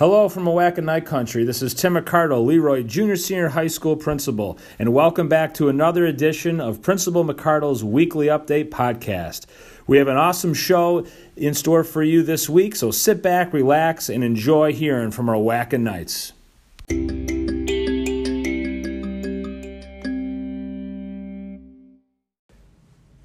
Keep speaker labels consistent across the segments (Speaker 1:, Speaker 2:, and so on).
Speaker 1: Hello from Knight Country. This is Tim McArdle, Leroy Junior Senior High School Principal, and welcome back to another edition of Principal McArdle's Weekly Update Podcast. We have an awesome show in store for you this week, so sit back, relax, and enjoy hearing from our Knights.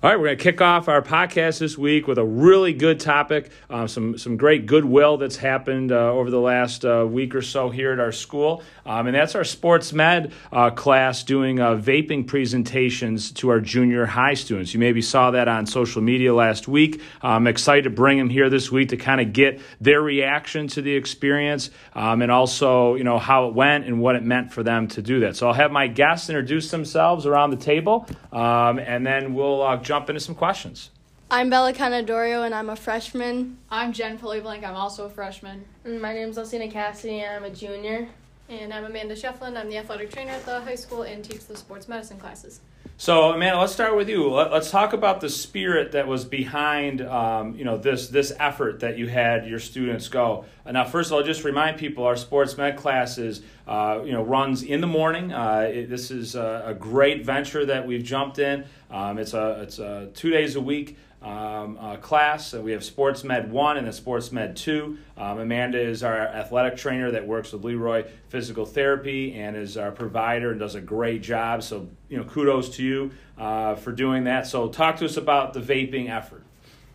Speaker 1: All right, we're going to kick off our podcast this week with a really good topic, uh, some some great goodwill that's happened uh, over the last uh, week or so here at our school, um, and that's our sports med uh, class doing uh, vaping presentations to our junior high students. You maybe saw that on social media last week. I'm excited to bring them here this week to kind of get their reaction to the experience, um, and also you know how it went and what it meant for them to do that. So I'll have my guests introduce themselves around the table, um, and then we'll uh, jump jump into some questions.
Speaker 2: I'm Bella Condidorio, and I'm a freshman.
Speaker 3: I'm Jen Blank. I'm also a freshman.
Speaker 4: And my name's Delcina Cassidy, and I'm a junior.
Speaker 5: And I'm Amanda Sheflin. I'm the athletic trainer at the high school and teach the sports medicine classes.
Speaker 1: So, Amanda, let's start with you. Let, us talk about the spirit that was behind, um, you know, this this effort that you had your students go. Uh, now, first of all, just remind people our sports med classes, uh, you know, runs in the morning. Uh, it, this is a, a, great venture that we've jumped in. Um, it's a it's a two days a week um, uh, class. we have Sports Med 1 and then Sports Med 2. Um, Amanda is our athletic trainer that works with Le Roy Physical Therapy and is our provider and does a great job. So, you know, kudos to you uh, for doing that. So, talk to us about the vaping effort.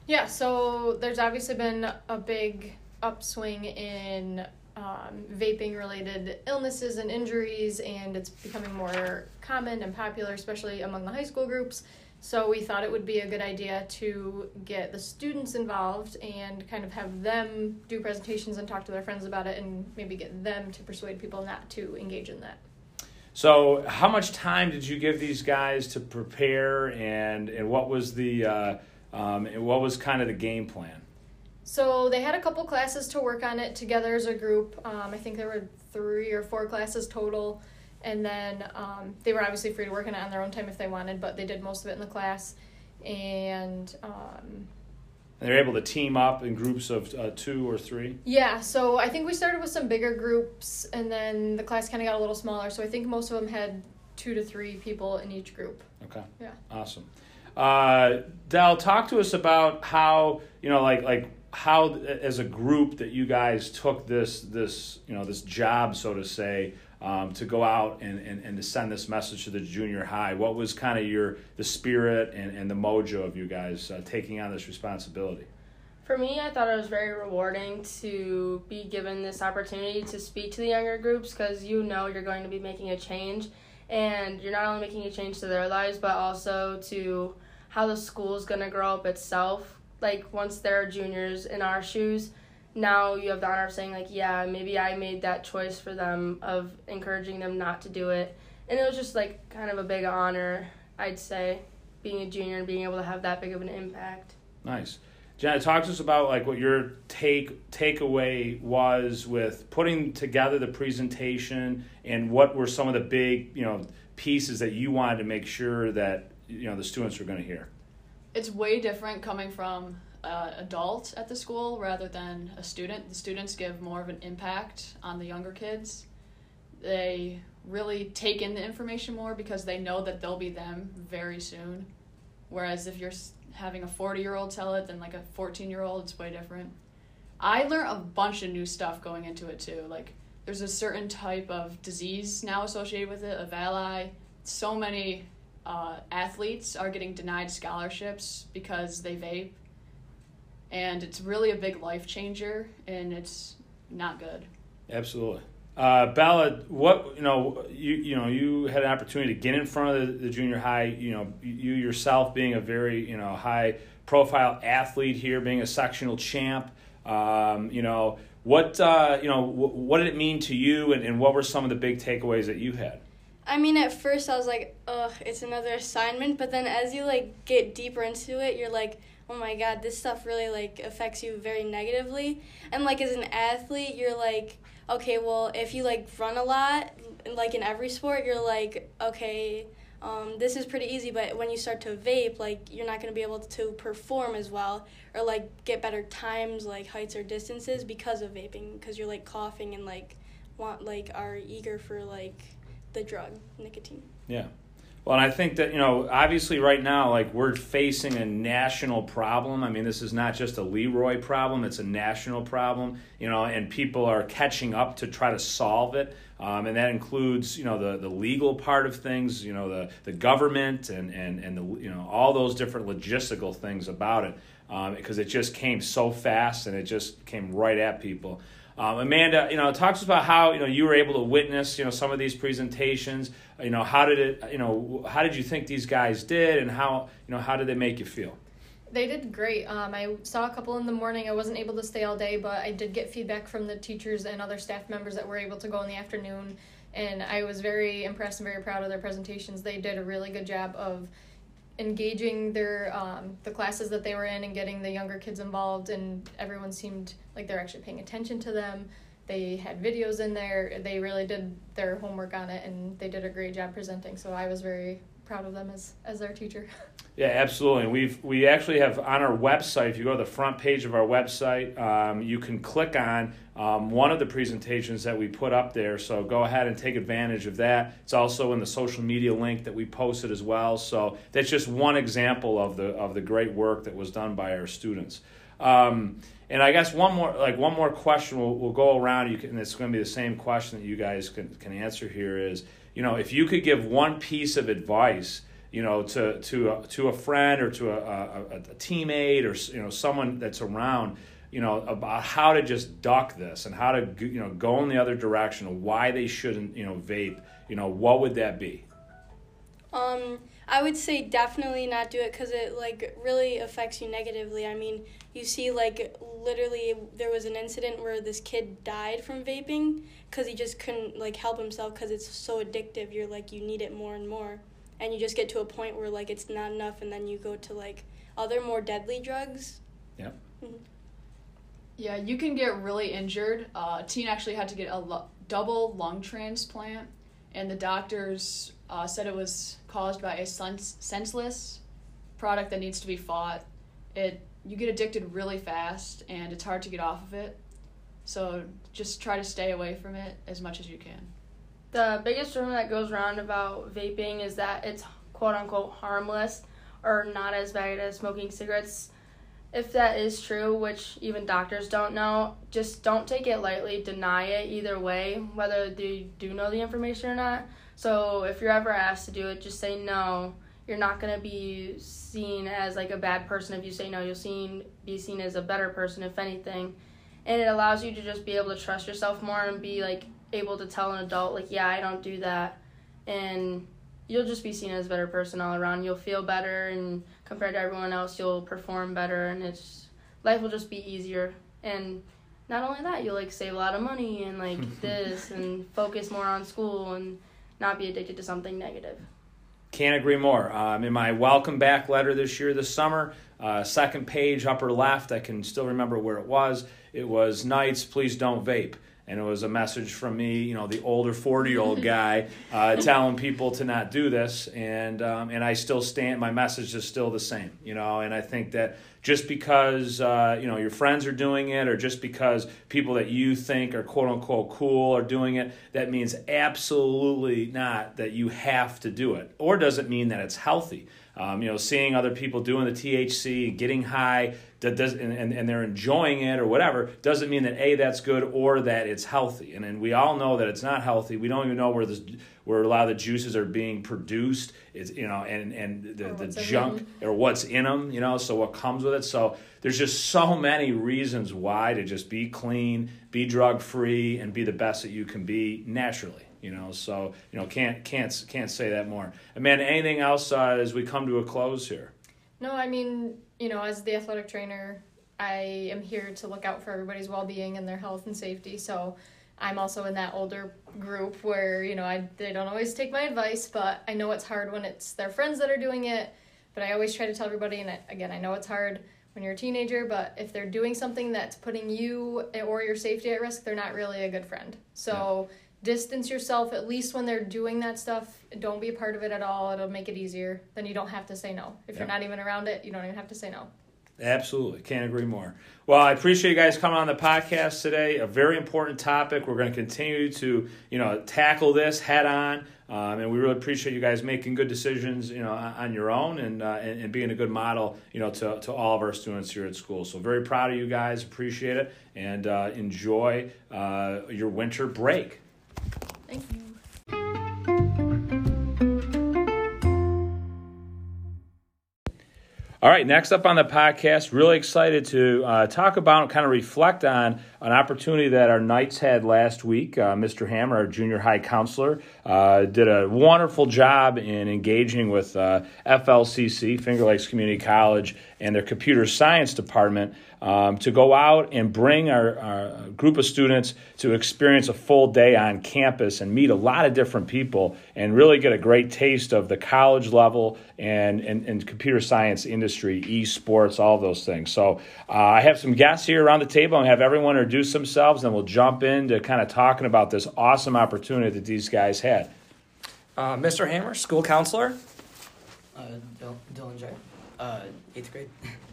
Speaker 5: Yeah, so there's obviously been a big upswing in um, vaping related illnesses and injuries, and it's becoming more common and popular, especially among the high school groups. So we thought it would be a good idea to get the students involved and kind of have them do presentations and talk to their friends about it and maybe get them to persuade people not to engage in that.
Speaker 1: So, how much time did you give these guys to prepare, and and what was the uh, um, and what was kind of the game plan?
Speaker 5: So they had a couple classes to work on it together as a group. Um, I think there were three or four classes total and then um, they were obviously free to work on it on their own time if they wanted, but they did most of it in the class, and. Um,
Speaker 1: they're able to team up in groups of uh, two or three.
Speaker 5: Yeah, so I think we started with some bigger groups, and then the class kind of got a little smaller. So I think most of them had two to three people in each group.
Speaker 1: Okay.
Speaker 5: Yeah.
Speaker 1: Awesome. Uh, Dell, talk to us about how you know, like like how as a group that you guys took this this you know this job, so to say, um, to go out and, and, and to send this message to the junior high? What was kind of your the spirit and, and the mojo of you guys uh, taking on this responsibility?
Speaker 4: For me, I thought it was very rewarding to be given this opportunity to speak to the younger groups because you know you're going to be making a change, and you're not only making a change to their lives but also to how the school is going to grow up itself. Like once they're juniors in our shoes, now you have the honor of saying like yeah maybe i made that choice for them of encouraging them not to do it. And it was just like kind of a big honor i'd say being a junior and being able to have that big of an impact.
Speaker 1: Nice. Jenna talk to us about like what your take takeaway was with putting together the presentation and what were some of the big you know pieces that you wanted to make sure that you know the students were going to hear.
Speaker 3: It's way different coming from uh, adult at the school rather than a student. The students give more of an impact on the younger kids. They really take in the information more because they know that they'll be them very soon. Whereas if you're having a 40 year old tell it, then like a 14 year old, it's way different. I learned a bunch of new stuff going into it too. Like, there's a certain type of disease now associated with it, EVALI. So many uh, athletes are getting denied scholarships because they vape and it's really a big life changer and it's not good
Speaker 1: absolutely uh, Bella, what you know, you you know, you had an opportunity to get in front of the, the, junior high. You know, you yourself being a very you know high profile athlete here, being a sectional champ. Um, you know, what uh, you know, w- what did it mean to you, and, and what were some of the big takeaways that you had?
Speaker 2: I mean, at first I was like, ugh, it's another assignment. But then as you like get deeper into it, you're like, oh my god, this stuff really like affects you very negatively. And like as an athlete, you're like, okay, well, if you like run a lot, like in every sport, you're like, okay, um, this is pretty easy, but when you start to vape, like you're not going to be able to perform as well or like get better times, like heights or distances because of vaping, because you're like coughing and like want like are eager for like the drug nicotine.
Speaker 1: Yeah. Well, and I think that, you know, obviously right now, like we're facing a national problem. I mean, this is not just a Le Roy problem, it's a national problem, you know, and people are catching up to try to solve it. Um, and that includes, you know, the, the legal part of things, you know, the, the government and, and, and the, you know, all those different logistical things about it because um, it just came so fast and it just came right at people. Um, Amanda, you know, talks about how you know you were able to witness you know some of these presentations. You know, how did it? You know, how did you think these guys did, and how you know how did they make you feel?
Speaker 5: They did great. Um, I saw a couple in the morning. I wasn't able to stay all day, but I did get feedback from the teachers and other staff members that were able to go in the afternoon. And I was very impressed and very proud of their presentations. They did a really good job of engaging their um, the classes that they were in and getting the younger kids involved and everyone seemed like they're actually paying attention to them they had videos in there they really did their homework on it and they did a great job presenting so i was very proud of them as as their teacher
Speaker 1: Yeah, absolutely. And we've we actually have on our website. If you go to the front page of our website, um, you can click on um, one of the presentations that we put up there. So go ahead and take advantage of that. It's also in the social media link that we posted as well. So that's just one example of the of the great work that was done by our students. Um, and I guess one more like one more question we'll, we'll go around. You can, and it's going to be the same question that you guys can can answer here. Is you know if you could give one piece of advice you know, to to a, to a friend or to a, a, a teammate or you know someone that's around, you know, about how to just duck this and how to you know go in the other direction, why they shouldn't you know vape, you know, what would that be?
Speaker 2: Um, I would say definitely not do it because it like really affects you negatively. I mean, you see like literally there was an incident where this kid died from vaping because he just couldn't like help himself because it's so addictive. You're like you need it more and more and you just get to a point where like it's not enough and then you go to like other more deadly drugs
Speaker 1: Yeah.
Speaker 3: mm-hmm. yeah you can get really injured uh, a teen actually had to get a lo- double lung transplant and the doctors uh, said it was caused by a sens- senseless product that needs to be fought it you get addicted really fast and it's hard to get off of it so just try to stay away from it as much as you can
Speaker 4: the biggest rumor that goes around about vaping is that it's quote unquote harmless or not as bad as smoking cigarettes. If that is true, which even doctors don't know, just don't take it lightly. Deny it either way, whether you do know the information or not. So if you're ever asked to do it, just say no. You're not gonna be seen as like a bad person if you say no. You'll seen be seen as a better person if anything, and it allows you to just be able to trust yourself more and be like able to tell an adult like yeah i don't do that and you'll just be seen as a better person all around you'll feel better and compared to everyone else you'll perform better and it's life will just be easier and not only that you'll like save a lot of money and like this and focus more on school and not be addicted to something negative.
Speaker 1: Can't agree more. Um, in my welcome back letter this year this summer uh, second page upper left i can still remember where it was. It was Knights please don't vape and it was a message from me, you know, the older 40 year old guy, uh, telling people to not do this. And, um, and I still stand, my message is still the same, you know, and I think that just because, uh, you know, your friends are doing it or just because people that you think are quote unquote cool are doing it, that means absolutely not that you have to do it. Or does it mean that it's healthy? Um, you know, seeing other people doing the THC, getting high, that does, and, and, and, they're enjoying it or whatever, doesn't mean that A, that's good or that it's healthy. And, and we all know that it's not healthy. We don't even know where this, where a lot of the juices are being produced. It's, you know, and, and the, the junk or what's in them, you know, so what comes with it. So there's just so many reasons why to just be clean, be drug free, and be the best that you can be naturally you know so you know can't can't can't say that more. Amanda anything else uh, as we come to a close here?
Speaker 5: No i mean you know as the athletic trainer i am here to look out for everybody's well-being and their health and safety. So i'm also in that older group where you know I, they don't always take my advice but i know it's hard when it's their friends that are doing it. But i always try to tell everybody and I, again i know it's hard when you're a teenager but if they're doing something that's putting you or your safety at risk they're not really a good friend. So yeah distance yourself at least when they're doing that stuff. Don't be a part of it at all. It'll make it easier. Then you don't have to say no. If you're not even around it, you don't even have to say no.
Speaker 1: Absolutely. Can't agree more. Well, I appreciate you guys coming on the podcast today. A very important topic. We're going to continue to, you know, tackle this head on. Um, and we really appreciate you guys making good decisions, you know, on on your own and, uh, and, and being a good model, you know, to, to all of our students here at school. So very proud of you guys. Appreciate it. And uh, enjoy uh, your winter break.
Speaker 5: Thank you.
Speaker 1: All right, next up on the podcast, really excited to uh, talk about and kind of reflect on an opportunity that our Knights had last week. Uh, Mr. Hammer, our junior high counselor, uh, did a wonderful job in engaging with uh, FLCC, Finger Lakes Community College, and their computer science department um, to go out and bring our, our group of students to experience a full day on campus and meet a lot of different people and really get a great taste of the college level and, and, and computer science industry, esports, all of those things. So uh, I have some guests here around the table and have everyone introduce themselves, and we'll jump into kind of talking about this awesome opportunity that these guys had.
Speaker 6: Uh, Mr. Hammer, school counselor.
Speaker 7: Uh, Dylan, Dylan J. Uh, eighth grade.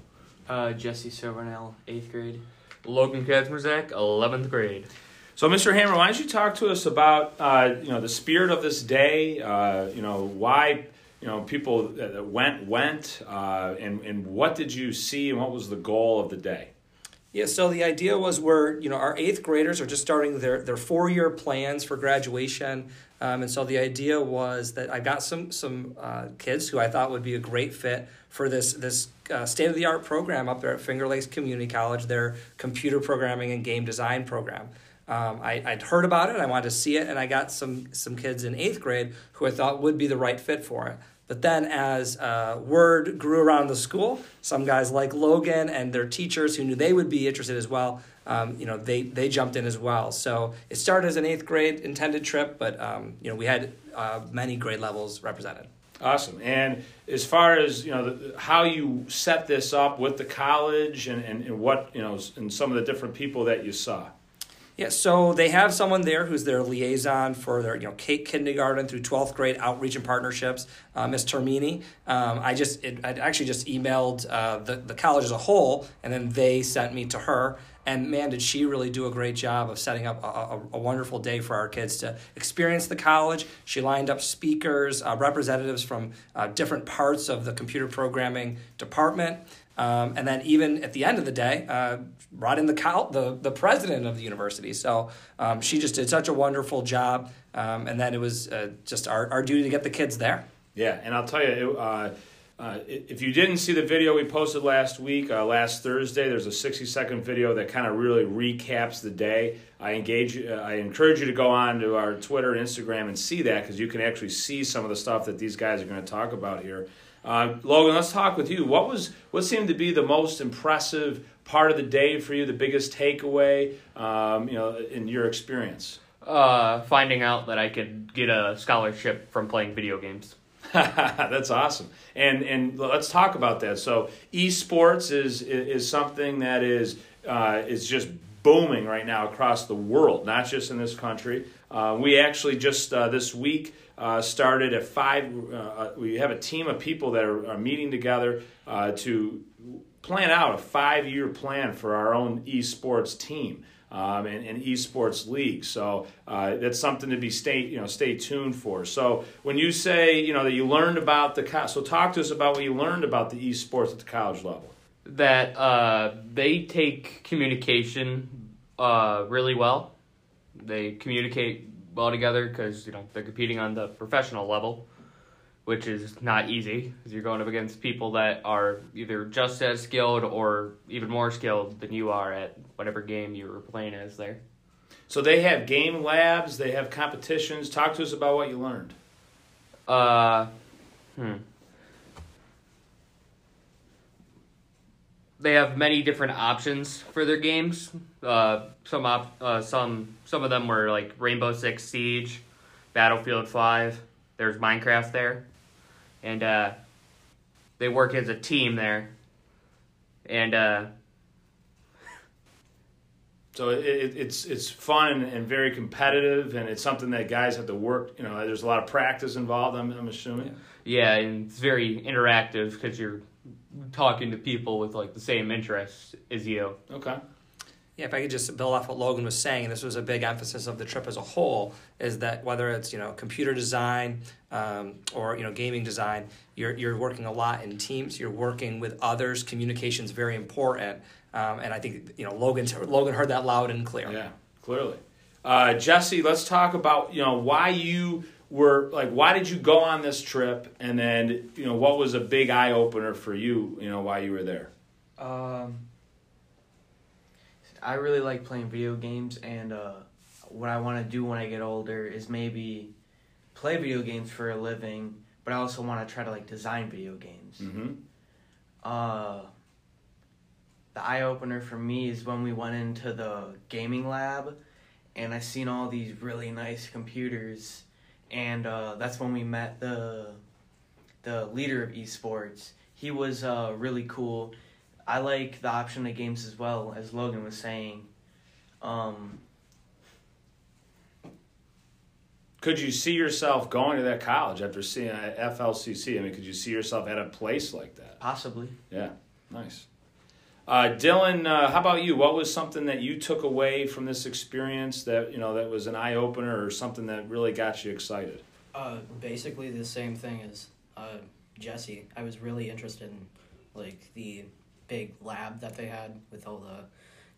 Speaker 8: Uh, Jesse Silvernail, eighth grade. Logan Kazmierczak, eleventh grade.
Speaker 1: So, Mr. Hammer, why don't you talk to us about uh, you know the spirit of this day? Uh, you know why you know people that went went, uh, and and what did you see, and what was the goal of the day?
Speaker 6: Yeah, so the idea was we're, you know, our eighth graders are just starting their, their four year plans for graduation. Um, and so the idea was that I got some some uh, kids who I thought would be a great fit for this this uh, state of the art program up there at Finger Lakes Community College, their computer programming and game design program. Um, I, I'd heard about it, I wanted to see it, and I got some some kids in eighth grade who I thought would be the right fit for it. But then, as uh, word grew around the school, some guys like Logan and their teachers who knew they would be interested as well, um, you know, they they jumped in as well. So it started as an eighth grade intended trip, but um, you know, we had uh, many grade levels represented.
Speaker 1: Awesome. And as far as you know, the, how you set this up with the college and, and, and what you know, and some of the different people that you saw.
Speaker 6: Yeah, so they have someone there who's their liaison for their you know K kindergarten through twelfth grade outreach and partnerships, uh, Miss Termini. Um, I just I actually just emailed uh, the the college as a whole, and then they sent me to her. And man, did she really do a great job of setting up a, a, a wonderful day for our kids to experience the college. She lined up speakers, uh, representatives from uh, different parts of the computer programming department. Um, and then even at the end of the day, uh, brought in the, col- the the president of the university. So um, she just did such a wonderful job. Um, and then it was uh, just our, our duty to get the kids there.
Speaker 1: Yeah, and I'll tell you, it, uh, uh, if you didn't see the video we posted last week, uh, last Thursday, there's a 60 second video that kind of really recaps the day. I engage, uh, I encourage you to go on to our Twitter and Instagram and see that because you can actually see some of the stuff that these guys are going to talk about here. Uh, Logan, let's talk with you. What was what seemed to be the most impressive part of the day for you? The biggest takeaway, um, you know, in your experience.
Speaker 8: Uh, finding out that I could get a scholarship from playing video games.
Speaker 1: That's awesome. And and let's talk about that. So esports is is something that is uh, is just booming right now across the world, not just in this country. Uh, we actually just uh, this week uh, started at five. Uh, we have a team of people that are, are meeting together uh, to plan out a five year plan for our own esports team um, and, and esports league. So uh, that's something to be stay you know stay tuned for. So when you say you know that you learned about the so talk to us about what you learned about the esports at the college level.
Speaker 8: That uh, they take communication uh, really well. They communicate well together because you know they're competing on the professional level, which is not easy because you're going up against people that are either just as skilled or even more skilled than you are at whatever game you were playing as there.
Speaker 1: So they have game labs, they have competitions. Talk to us about what you learned.
Speaker 8: Uh, hmm. They have many different options for their games. Uh, some op- uh, some some of them were like Rainbow Six Siege, Battlefield Five. There's Minecraft there, and uh, they work as a team there. And uh,
Speaker 1: So it, it, it's it's fun and very competitive, and it's something that guys have to work. You know, there's a lot of practice involved. I'm, I'm assuming.
Speaker 8: Yeah, and it's very interactive because you're talking to people with like the same interests as you.
Speaker 1: Okay.
Speaker 6: Yeah, if I could just build off what Logan was saying, and this was a big emphasis of the trip as a whole, is that whether it's you know computer design um, or you know gaming design, you're you're working a lot in teams. You're working with others. Communication is very important, um, and I think you know Logan Logan heard that loud and clear.
Speaker 1: Yeah, clearly. Uh, Jesse, let's talk about you know why you were like why did you go on this trip, and then you know what was a big eye opener for you you know while you were there.
Speaker 9: Um, I really like playing video games, and uh, what I want to do when I get older is maybe play video games for a living, but I also want to try to like design video games.
Speaker 1: Mm-hmm.
Speaker 9: Uh, the eye opener for me is when we went into the gaming lab, and I seen all these really nice computers, and uh, that's when we met the the leader of esports. He was uh, really cool. I like the option of games as well, as Logan was saying. Um,
Speaker 1: Could you see yourself going to that college after seeing uh, FLCC? I mean, could you see yourself at a place like that?
Speaker 9: possibly.
Speaker 1: Yeah, nice. Uh, Dylan, uh, how about you? What was something that you took away from this experience that you know that was an eye opener or something that really got you excited?
Speaker 7: Uh, basically the same thing as uh, Jesse. I was really interested in like the big lab that they had with all the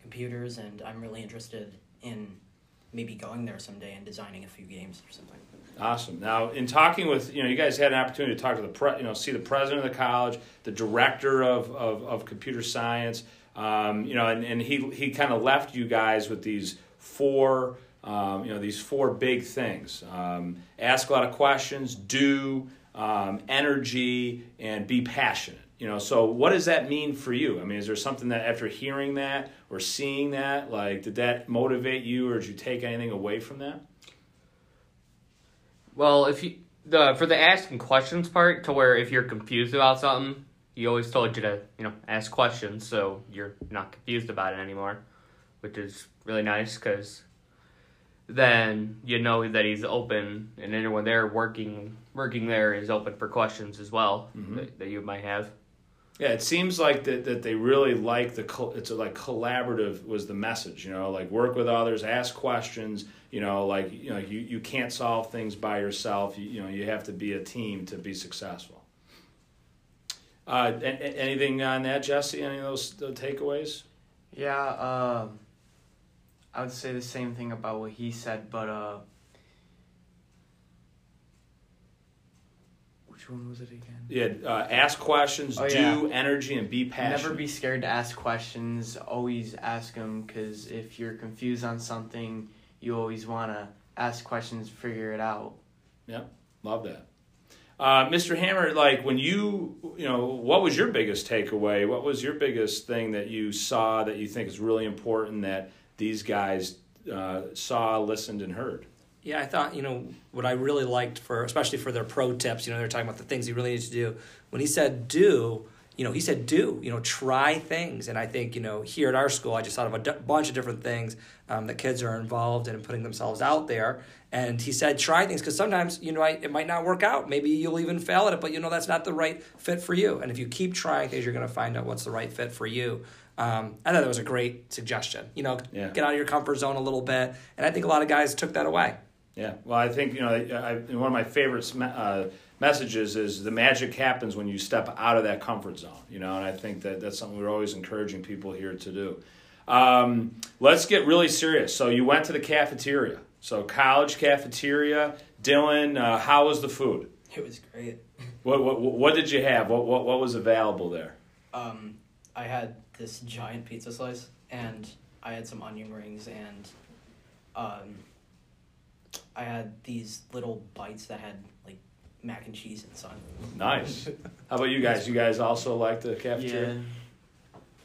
Speaker 7: computers, and I'm really interested in maybe going there someday and designing a few games or something.
Speaker 1: Awesome. Now, in talking with you know, you guys had an opportunity to talk to the pre, you know, see the president of the college, the director of of, of computer science, um, you know, and, and he he kind of left you guys with these four. Um, you know these four big things: um, ask a lot of questions, do um, energy, and be passionate. You know, so what does that mean for you? I mean, is there something that after hearing that or seeing that, like, did that motivate you, or did you take anything away from that?
Speaker 8: Well, if you the for the asking questions part, to where if you're confused about something, he always told you to you know ask questions, so you're not confused about it anymore, which is really nice because then you know that he's open, and anyone there working working there is open for questions as well
Speaker 1: Mhm.
Speaker 8: that, that you might have.
Speaker 1: Yeah, it seems like that, that they really like the col- it's like collaborative was the message, you know, like work with others, ask questions, you know, like you know you, you can't solve things by yourself. You, you know, you have to be a team to be successful. Uh, a- a- anything on that, Jesse? Any of those the takeaways?
Speaker 9: Yeah, uh, I would say the same thing about what he said, but uh, which one was it again?
Speaker 1: Yeah, uh, ask questions,
Speaker 9: Oh,
Speaker 1: do
Speaker 9: yeah.
Speaker 1: energy, and be passionate.
Speaker 9: Never be scared to ask questions. Always ask them because if you're confused on something, you always want to ask questions, figure it out.
Speaker 1: Yep, love that. Uh, Mr. Hammer, like when you, you know, what was your biggest takeaway? What was your biggest thing that you saw that you think is really important that these guys uh, saw, listened, and heard?
Speaker 6: Yeah, I thought, you know, what I really liked for, especially for their pro tips, you know, they're talking about the things you really need to do. When he said do, you know, he said do, you know, try things. And I think, you know, here at our school, I just thought of a d- bunch of different things um, that kids are involved in putting themselves out there. And he said try things because sometimes, you know, I, it might not work out. Maybe you'll even fail at it, but you know, that's not the right fit for you. And if you keep trying things, you're going to find out what's the right fit for you. Um, I thought that was a great suggestion. You know,
Speaker 1: Yeah.
Speaker 6: get out of your comfort zone a little bit. And I think a lot of guys took that away.
Speaker 1: Yeah, well, I think you know, I, I, one of my favorite uh, messages is the magic happens when you step out of that comfort zone. You know, and I think that that's something we're always encouraging people here to do. Um, let's get really serious. So you went to the cafeteria. So college cafeteria. Dylan, uh, how was the food?
Speaker 7: It was great.
Speaker 1: What, what what did you have? What what what was available there?
Speaker 7: Um, I had this giant pizza slice, and I had some onion rings, and um, I had these little bites that had like mac and cheese inside.
Speaker 1: Nice. How about you guys? You guys also like the cafeteria? Yeah.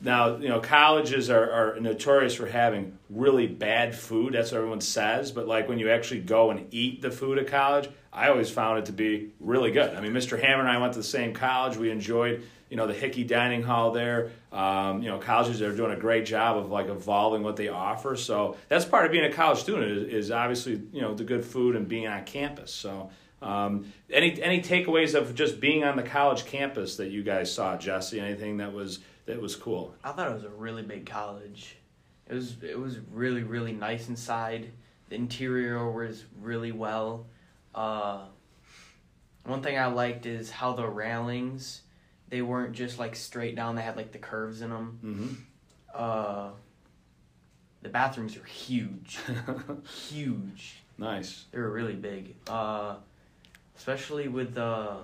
Speaker 1: now, you know, colleges are, are notorious for having really bad food. That's what everyone says. But like when you actually go and eat the food at college, I always found it to be really good. I mean, Mr. Hammer and I went to the same college. We enjoyed, you know, the Hickey Dining Hall there. Um, you know, colleges are doing a great job of like evolving what they offer. So that's part of being a college student is, is obviously, you know, the good food and being on campus. So um, any any takeaways of just being on the college campus that you guys saw, Jesse? Anything that was that was cool?
Speaker 9: I thought it was a really big college. It was it was really really nice inside. The interior was really well. Uh, one thing I liked is how the railings they weren't just like straight down. They had like the curves in them.
Speaker 1: Mm-hmm.
Speaker 9: Uh, the bathrooms are huge, huge.
Speaker 1: nice.
Speaker 9: They were really big. Uh, especially with the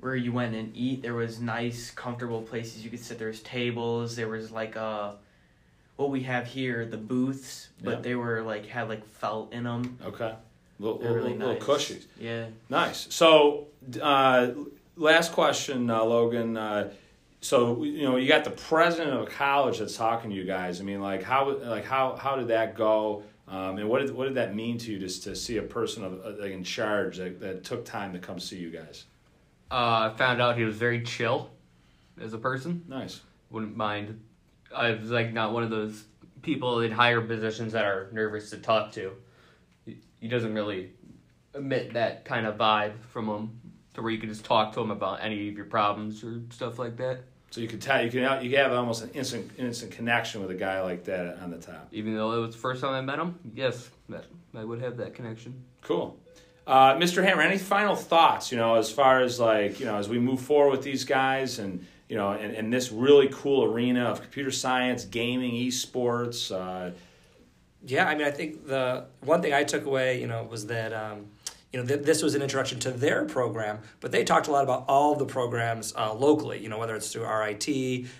Speaker 9: where you went and eat. There was nice, comfortable places you could sit. There was tables. There was like uh, what we have here, the booths, but
Speaker 1: Yeah.
Speaker 9: they were like had like felt in them.
Speaker 1: Okay. Little, little,
Speaker 9: really
Speaker 1: little
Speaker 9: nice.
Speaker 1: cushies.
Speaker 9: Yeah.
Speaker 1: Nice. So, uh, last question, uh, Logan. Uh, so you know you got the president of a college that's talking to you guys. I mean, like how like how how did that go? Um, and what did what did that mean to you just to see a person of, uh, like in charge that, that took time to come see you guys?
Speaker 8: Uh, I found out he was very chill as a person.
Speaker 1: Nice.
Speaker 8: Wouldn't mind. I was like not one of those people in higher positions that are nervous to talk to. He, he doesn't really emit that kind of vibe from him, to where you can just talk to him about any of your problems or stuff like that.
Speaker 1: So you could tell you can you have almost an instant instant connection with a guy like that on the top.
Speaker 8: Even though it was the first time I met him, yes, that I would have that connection.
Speaker 1: Cool. Uh, Mr. Hammer, any final thoughts, you know, as far as like, you know, as we move forward with these guys and, you know, and, and this really cool arena of computer science, gaming, esports, uh,
Speaker 6: Yeah, I mean, I think the one thing I took away, you know, was that um, you know th- this was an introduction to their program, but they talked a lot about all the programs uh, locally. You know, whether it's through RIT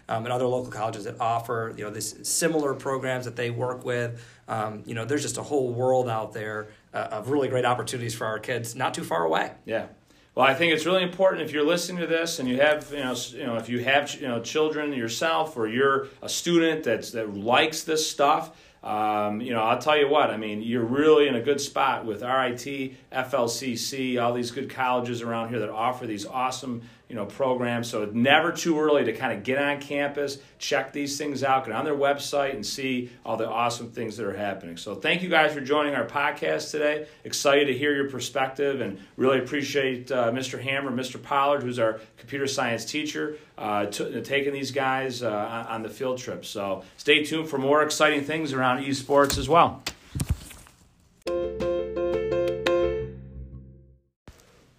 Speaker 6: um, and other local colleges that offer you know this similar programs that they work with. Um, you know, there's just a whole world out there uh, of really great opportunities for our kids, not too far away.
Speaker 1: Yeah. Well, I think it's really important if you're listening to this and you have, you know, you know, if you have, you know, children yourself or you're a student that's that likes this stuff, um, you know, I'll tell you what. I mean, you're really in a good spot with RIT, FLCC, all these good colleges around here that offer these awesome, you know, programs. So never too early to kind of get on campus, check these things out, get on their website, and see all the awesome things that are happening. So thank you guys for joining our podcast today. Excited to hear your perspective, and really appreciate uh, Mr. Hammer, Mr. Pollard, who's our computer science teacher, uh, t- taking these guys uh, on the field trip. So stay tuned for more exciting things around esports as well.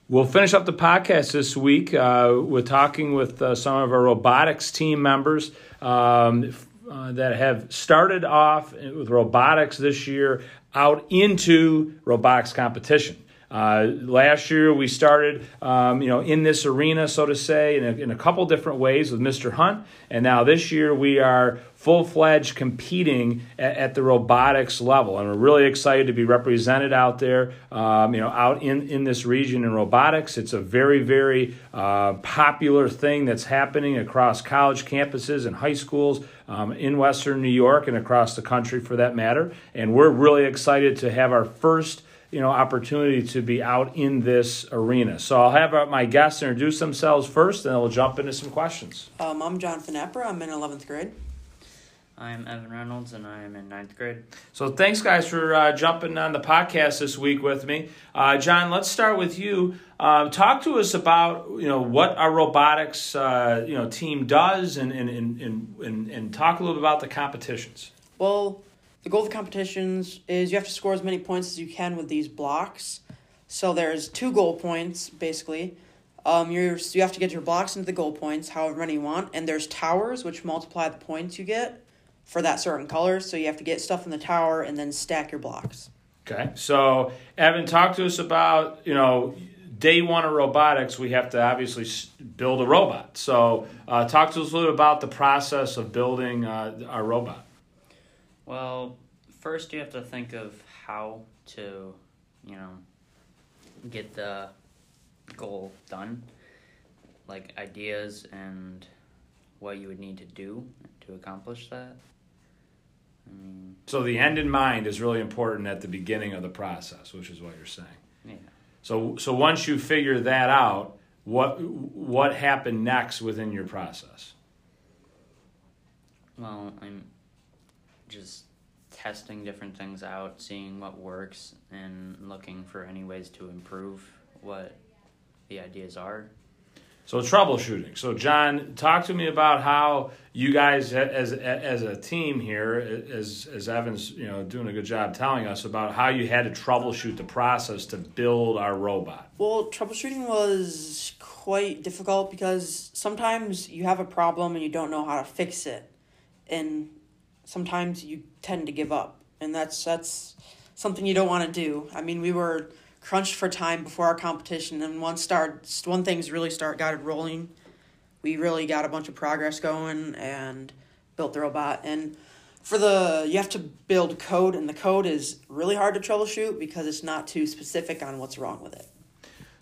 Speaker 1: We'll finish up the podcast this week uh, with talking with uh, some of our robotics team members um, uh, that have started off with robotics this year out into robotics competition. Uh, last year we started, um, you know, in this arena, so to say, in a, in a couple different ways with Mr. Hunt, and now this year we are full-fledged competing at, at the robotics level, and we're really excited to be represented out there, um, you know, out in in this region in robotics. It's a very very uh, popular thing that's happening across college campuses and high schools um, in Western New York and across the country for that matter, and we're really excited to have our first you know opportunity to be out in this arena. So I'll have uh, my guests introduce themselves first, and then we'll jump into some questions.
Speaker 10: Um, I'm Jon Napper. I'm in 11th grade.
Speaker 11: I'm Evan Reynolds and I'm in ninth grade.
Speaker 1: So thanks, guys, for uh, jumping on the podcast this week with me. Uh, Jon, let's start with you. Um, talk to us about you know what our robotics uh, you know team does, and and, and, and and and talk a little bit about the competitions.
Speaker 10: Well, the goal of the competitions is you have to score as many points as you can with these blocks. So there's two goal points basically. Um, you're you have to get your blocks into the goal points, however many you want, and there's towers which multiply the points you get for that certain color. So you have to get stuff in the tower and then stack your blocks.
Speaker 1: Okay, so Evan, talk to us about you know day one of robotics. We have to obviously build a robot. So uh, talk to us a little bit about the process of building uh, our robot.
Speaker 11: Well, first you have to think of how to, you know, get the goal done. Like ideas and what you would need to do to accomplish that. I mean,
Speaker 1: So the end in mind is really important at the beginning of the process, which is what you're saying.
Speaker 11: yeah.
Speaker 1: So so once you figure that out, what what happened next within your process?
Speaker 11: Well, I'm just testing different things out, seeing what works, and looking for any ways to improve what the ideas are.
Speaker 1: So troubleshooting. So Jon, talk to me about how you guys, as as a team here, as as Evan's, you know, doing a good job telling us about how you had to troubleshoot the process to build our robot.
Speaker 10: Well, troubleshooting was quite difficult because sometimes you have a problem and you don't know how to fix it, and sometimes you tend to give up, and that's that's something you don't want to do. I mean, we were crunched for time before our competition, and once start one things really start got it rolling, we really got a bunch of progress going and built the robot and. For the you have to build code and the code is really hard to troubleshoot because it's not too specific on what's wrong with it.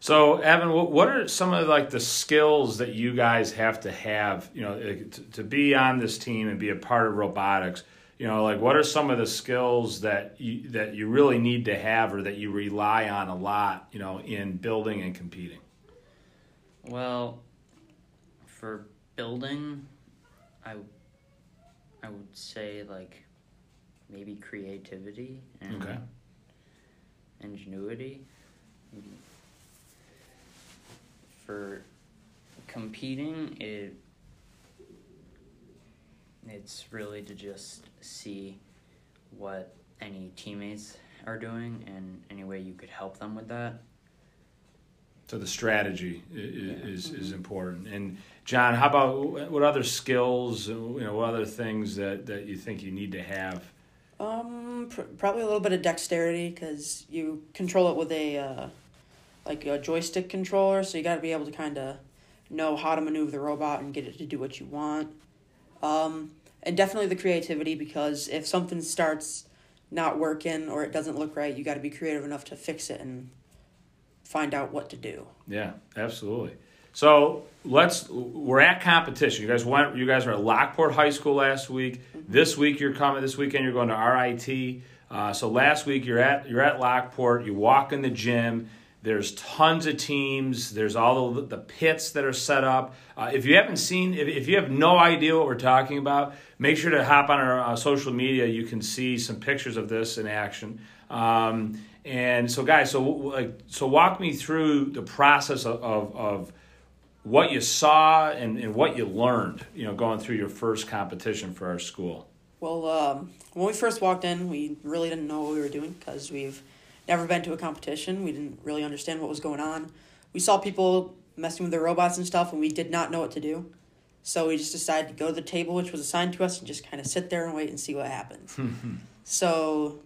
Speaker 1: So Evan, what what are some of like the skills that you guys have to have, you know, to, to be on this team and be a part of robotics? You know, like what are some of the skills that you, that you really need to have or that you rely on a lot, you know, in building and competing?
Speaker 11: Well, for building, I I would say like maybe creativity and
Speaker 1: Okay.
Speaker 11: ingenuity. Maybe. For competing, it it's really to just see what any teammates are doing and any way you could help them with that.
Speaker 1: So the strategy i- i- is is important. And Jon, how about what other skills, you know, what other things that that you think you need to have?
Speaker 10: Um, pr- probably a little bit of dexterity because you control it with a uh, like a joystick controller, so you got to be able to kind of know how to maneuver the robot and get it to do what you want. Um, and definitely the creativity because if something starts not working or it doesn't look right, you got to be creative enough to fix it and find out what to do.
Speaker 1: Yeah, absolutely. So let's. We're at competition. You guys went. You guys were at Lockport High School last week. This week you're coming. This weekend you're going to RIT. Uh, so last week you're at you're at Lockport. You walk in the gym. There's tons of teams. There's all the, the pits that are set up. Uh, if you haven't seen, if, if you have no idea what we're talking about, make sure to hop on our uh, social media. You can see some pictures of this in action. Um, and so, guys, so like, so walk me through the process of, of, of what you saw and, and what you learned. You know, going through your first competition for our school.
Speaker 10: Well, um, when we first walked in, we really didn't know what we were doing because we've never been to a competition. We didn't really understand what was going on. We saw people messing with their robots and stuff, and we did not know what to do. So we just decided to go to the table, which was assigned to us, and just kind of sit there and wait and see what happens. so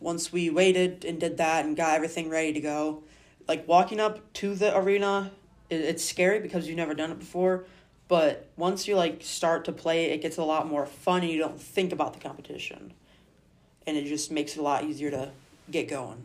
Speaker 10: once we waited and did that and got everything ready to go, like walking up to the arena, it, it's scary because you've never done it before. But once you like start to play, it gets a lot more fun, and you don't think about the competition, and it just makes it a lot easier to get going.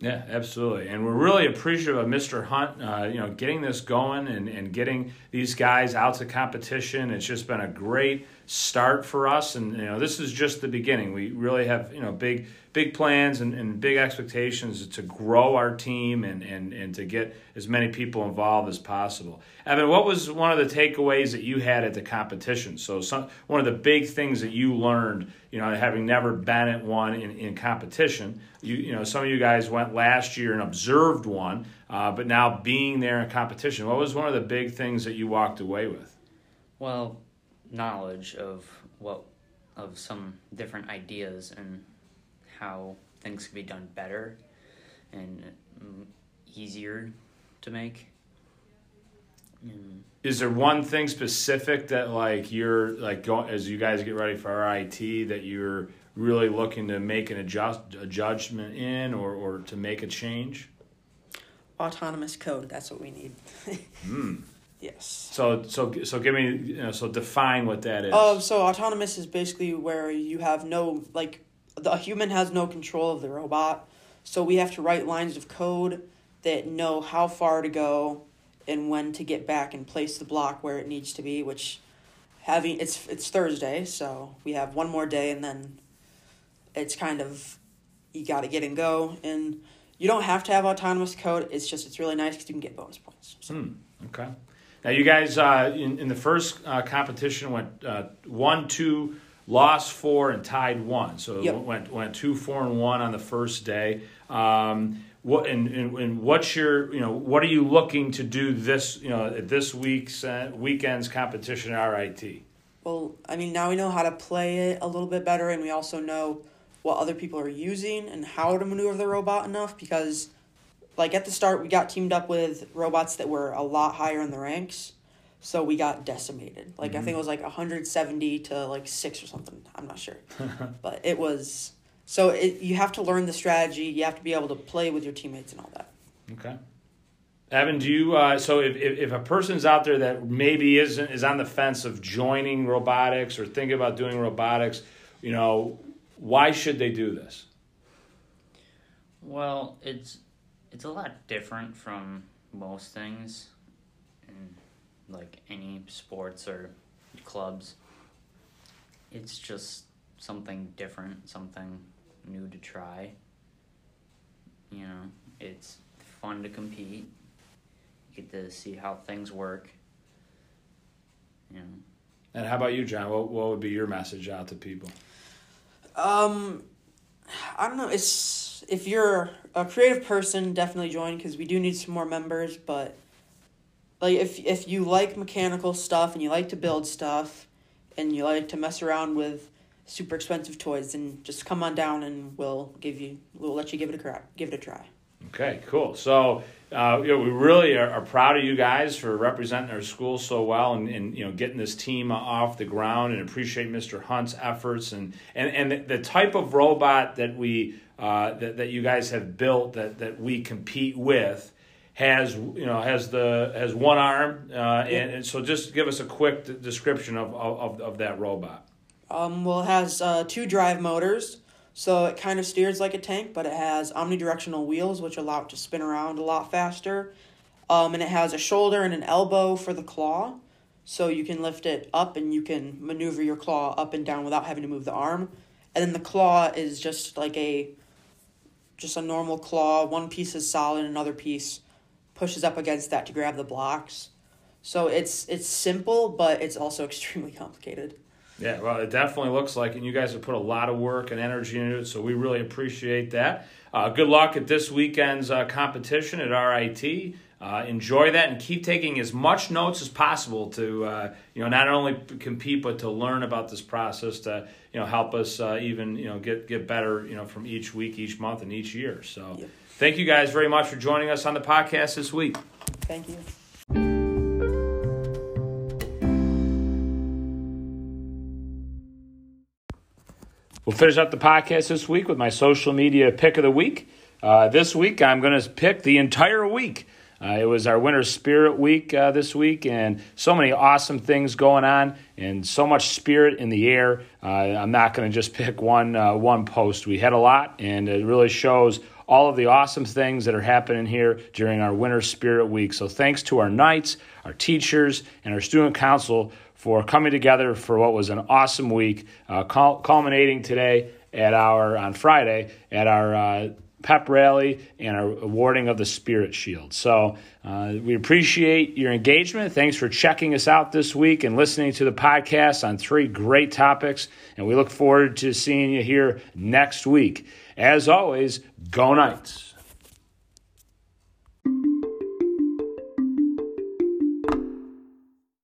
Speaker 1: Yeah, absolutely. And we're really appreciative of Mr. Hunt, uh, you know, getting this going and, and getting these guys out to competition. It's just been a great start for us. And, you know, this is just the beginning. We really have, you know, big, big plans and, and big expectations to grow our team and, and, and to get as many people involved as possible. Evan, what was one of the takeaways that you had at the competition? So some, one of the big things that you learned, you know, having never been at one in, in competition, you, you know, some of you guys went last year and observed one, uh, but now being there in competition, what was one of the big things that you walked away with?
Speaker 11: Well, knowledge of what of some different ideas and how things could be done better and mm, easier to make. Mm,
Speaker 1: Is there one thing specific that like you're like going as you guys get ready for RIT that you're really looking to make an adjust a judgment in or, or to make a change?
Speaker 10: Autonomous code, that's what we need.
Speaker 1: Hmm.
Speaker 10: Yes.
Speaker 1: So so so give me you know so define what that is.
Speaker 10: Um, so autonomous is basically where you have no like the a human has no control of the robot. So we have to write lines of code that know how far to go and when to get back and place the block where it needs to be, which having it's it's Thursday, so we have one more day, and then it's kind of you got to get and go, and you don't have to have autonomous code. It's just it's really nice because you can get bonus points. So.
Speaker 1: Hmm. Okay. Now you guys uh, in in the first uh, competition went uh, one two, lost four, and tied one. So
Speaker 10: Yep.
Speaker 1: went went two four and one on the first day. Um, what and, and, and what's your you know what are you looking to do this you know at this week's uh, weekend's competition at RIT?
Speaker 10: Well, I mean, now we know how to play it a little bit better, and we also know what other people are using and how to maneuver the robot enough because, like, at the start, we got teamed up with robots that were a lot higher in the ranks, so we got decimated. Like, I think it was like 170 to like 6 or something. I'm not sure. but it was. So it, you have to learn the strategy, you have to be able to play with your teammates and all that.
Speaker 1: Okay. Evan, do you uh, so if, if, if a person's out there that maybe isn't is on the fence of joining robotics or thinking about doing robotics, you know, why should they do this?
Speaker 11: Well, it's it's a lot different from most things in like any sports or clubs. It's just something different, something new to try. You know, it's fun to compete. You get to see how things work. You know.
Speaker 1: And how about you, Jon? What, what would be your message out to people?
Speaker 10: Um, I don't know. It's if you're a creative person, definitely join because we do need some more members. But like, if if you like mechanical stuff and you like to build stuff, and you like to mess around with super expensive toys, then just come on down and we'll give you we'll let you give it a crack, give it a try.
Speaker 1: Okay, cool. So, uh, you know, we really are, are proud of you guys for representing our school so well and, and you know getting this team off the ground and appreciate Mr. Hunt's efforts and and, and the type of robot that we uh, that, that you guys have built that, that we compete with has you know has the has one arm uh, and, and so just give us a quick d- description of, of, of that robot.
Speaker 10: Um, well, it has uh, two drive motors, so it kind of steers like a tank, but it has omnidirectional wheels, which allow it to spin around a lot faster. Um, and it has a shoulder and an elbow for the claw, so you can lift it up and you can maneuver your claw up and down without having to move the arm. And then the claw is just like a, just a normal claw. One piece is solid, another piece pushes up against that to grab the blocks. So it's it's simple, but it's also extremely complicated.
Speaker 1: Yeah, well, it definitely looks like, and you guys have put a lot of work and energy into it, so we really appreciate that. Uh, good luck at this weekend's uh, competition at RIT. Uh, enjoy that and keep taking as much notes as possible to, uh, you know, not only compete but to learn about this process to, you know, help us uh, even, you know, get get better, you know, from each week, each month, and each year. So,
Speaker 10: Yep.
Speaker 1: thank you guys very much for joining us on the podcast this week.
Speaker 10: Thank you.
Speaker 1: We'll finish up the podcast this week with my social media pick of the week. Uh, this week, I'm going to pick the entire week. Uh, it was our Winter Spirit Week uh, this week, and so many awesome things going on, and so much spirit in the air. Uh, I'm not going to just pick one uh, one post. We had a lot, and it really shows all of the awesome things that are happening here during our Winter Spirit Week. So, thanks to our knights, our teachers, and our student council for coming together for what was an awesome week, uh, cul- culminating today at our on Friday at our uh, pep rally and our awarding of the Spirit Shield. So uh, we appreciate your engagement. Thanks for checking us out this week and listening to the podcast on three great topics. And we look forward to seeing you here next week. As always, go Knights.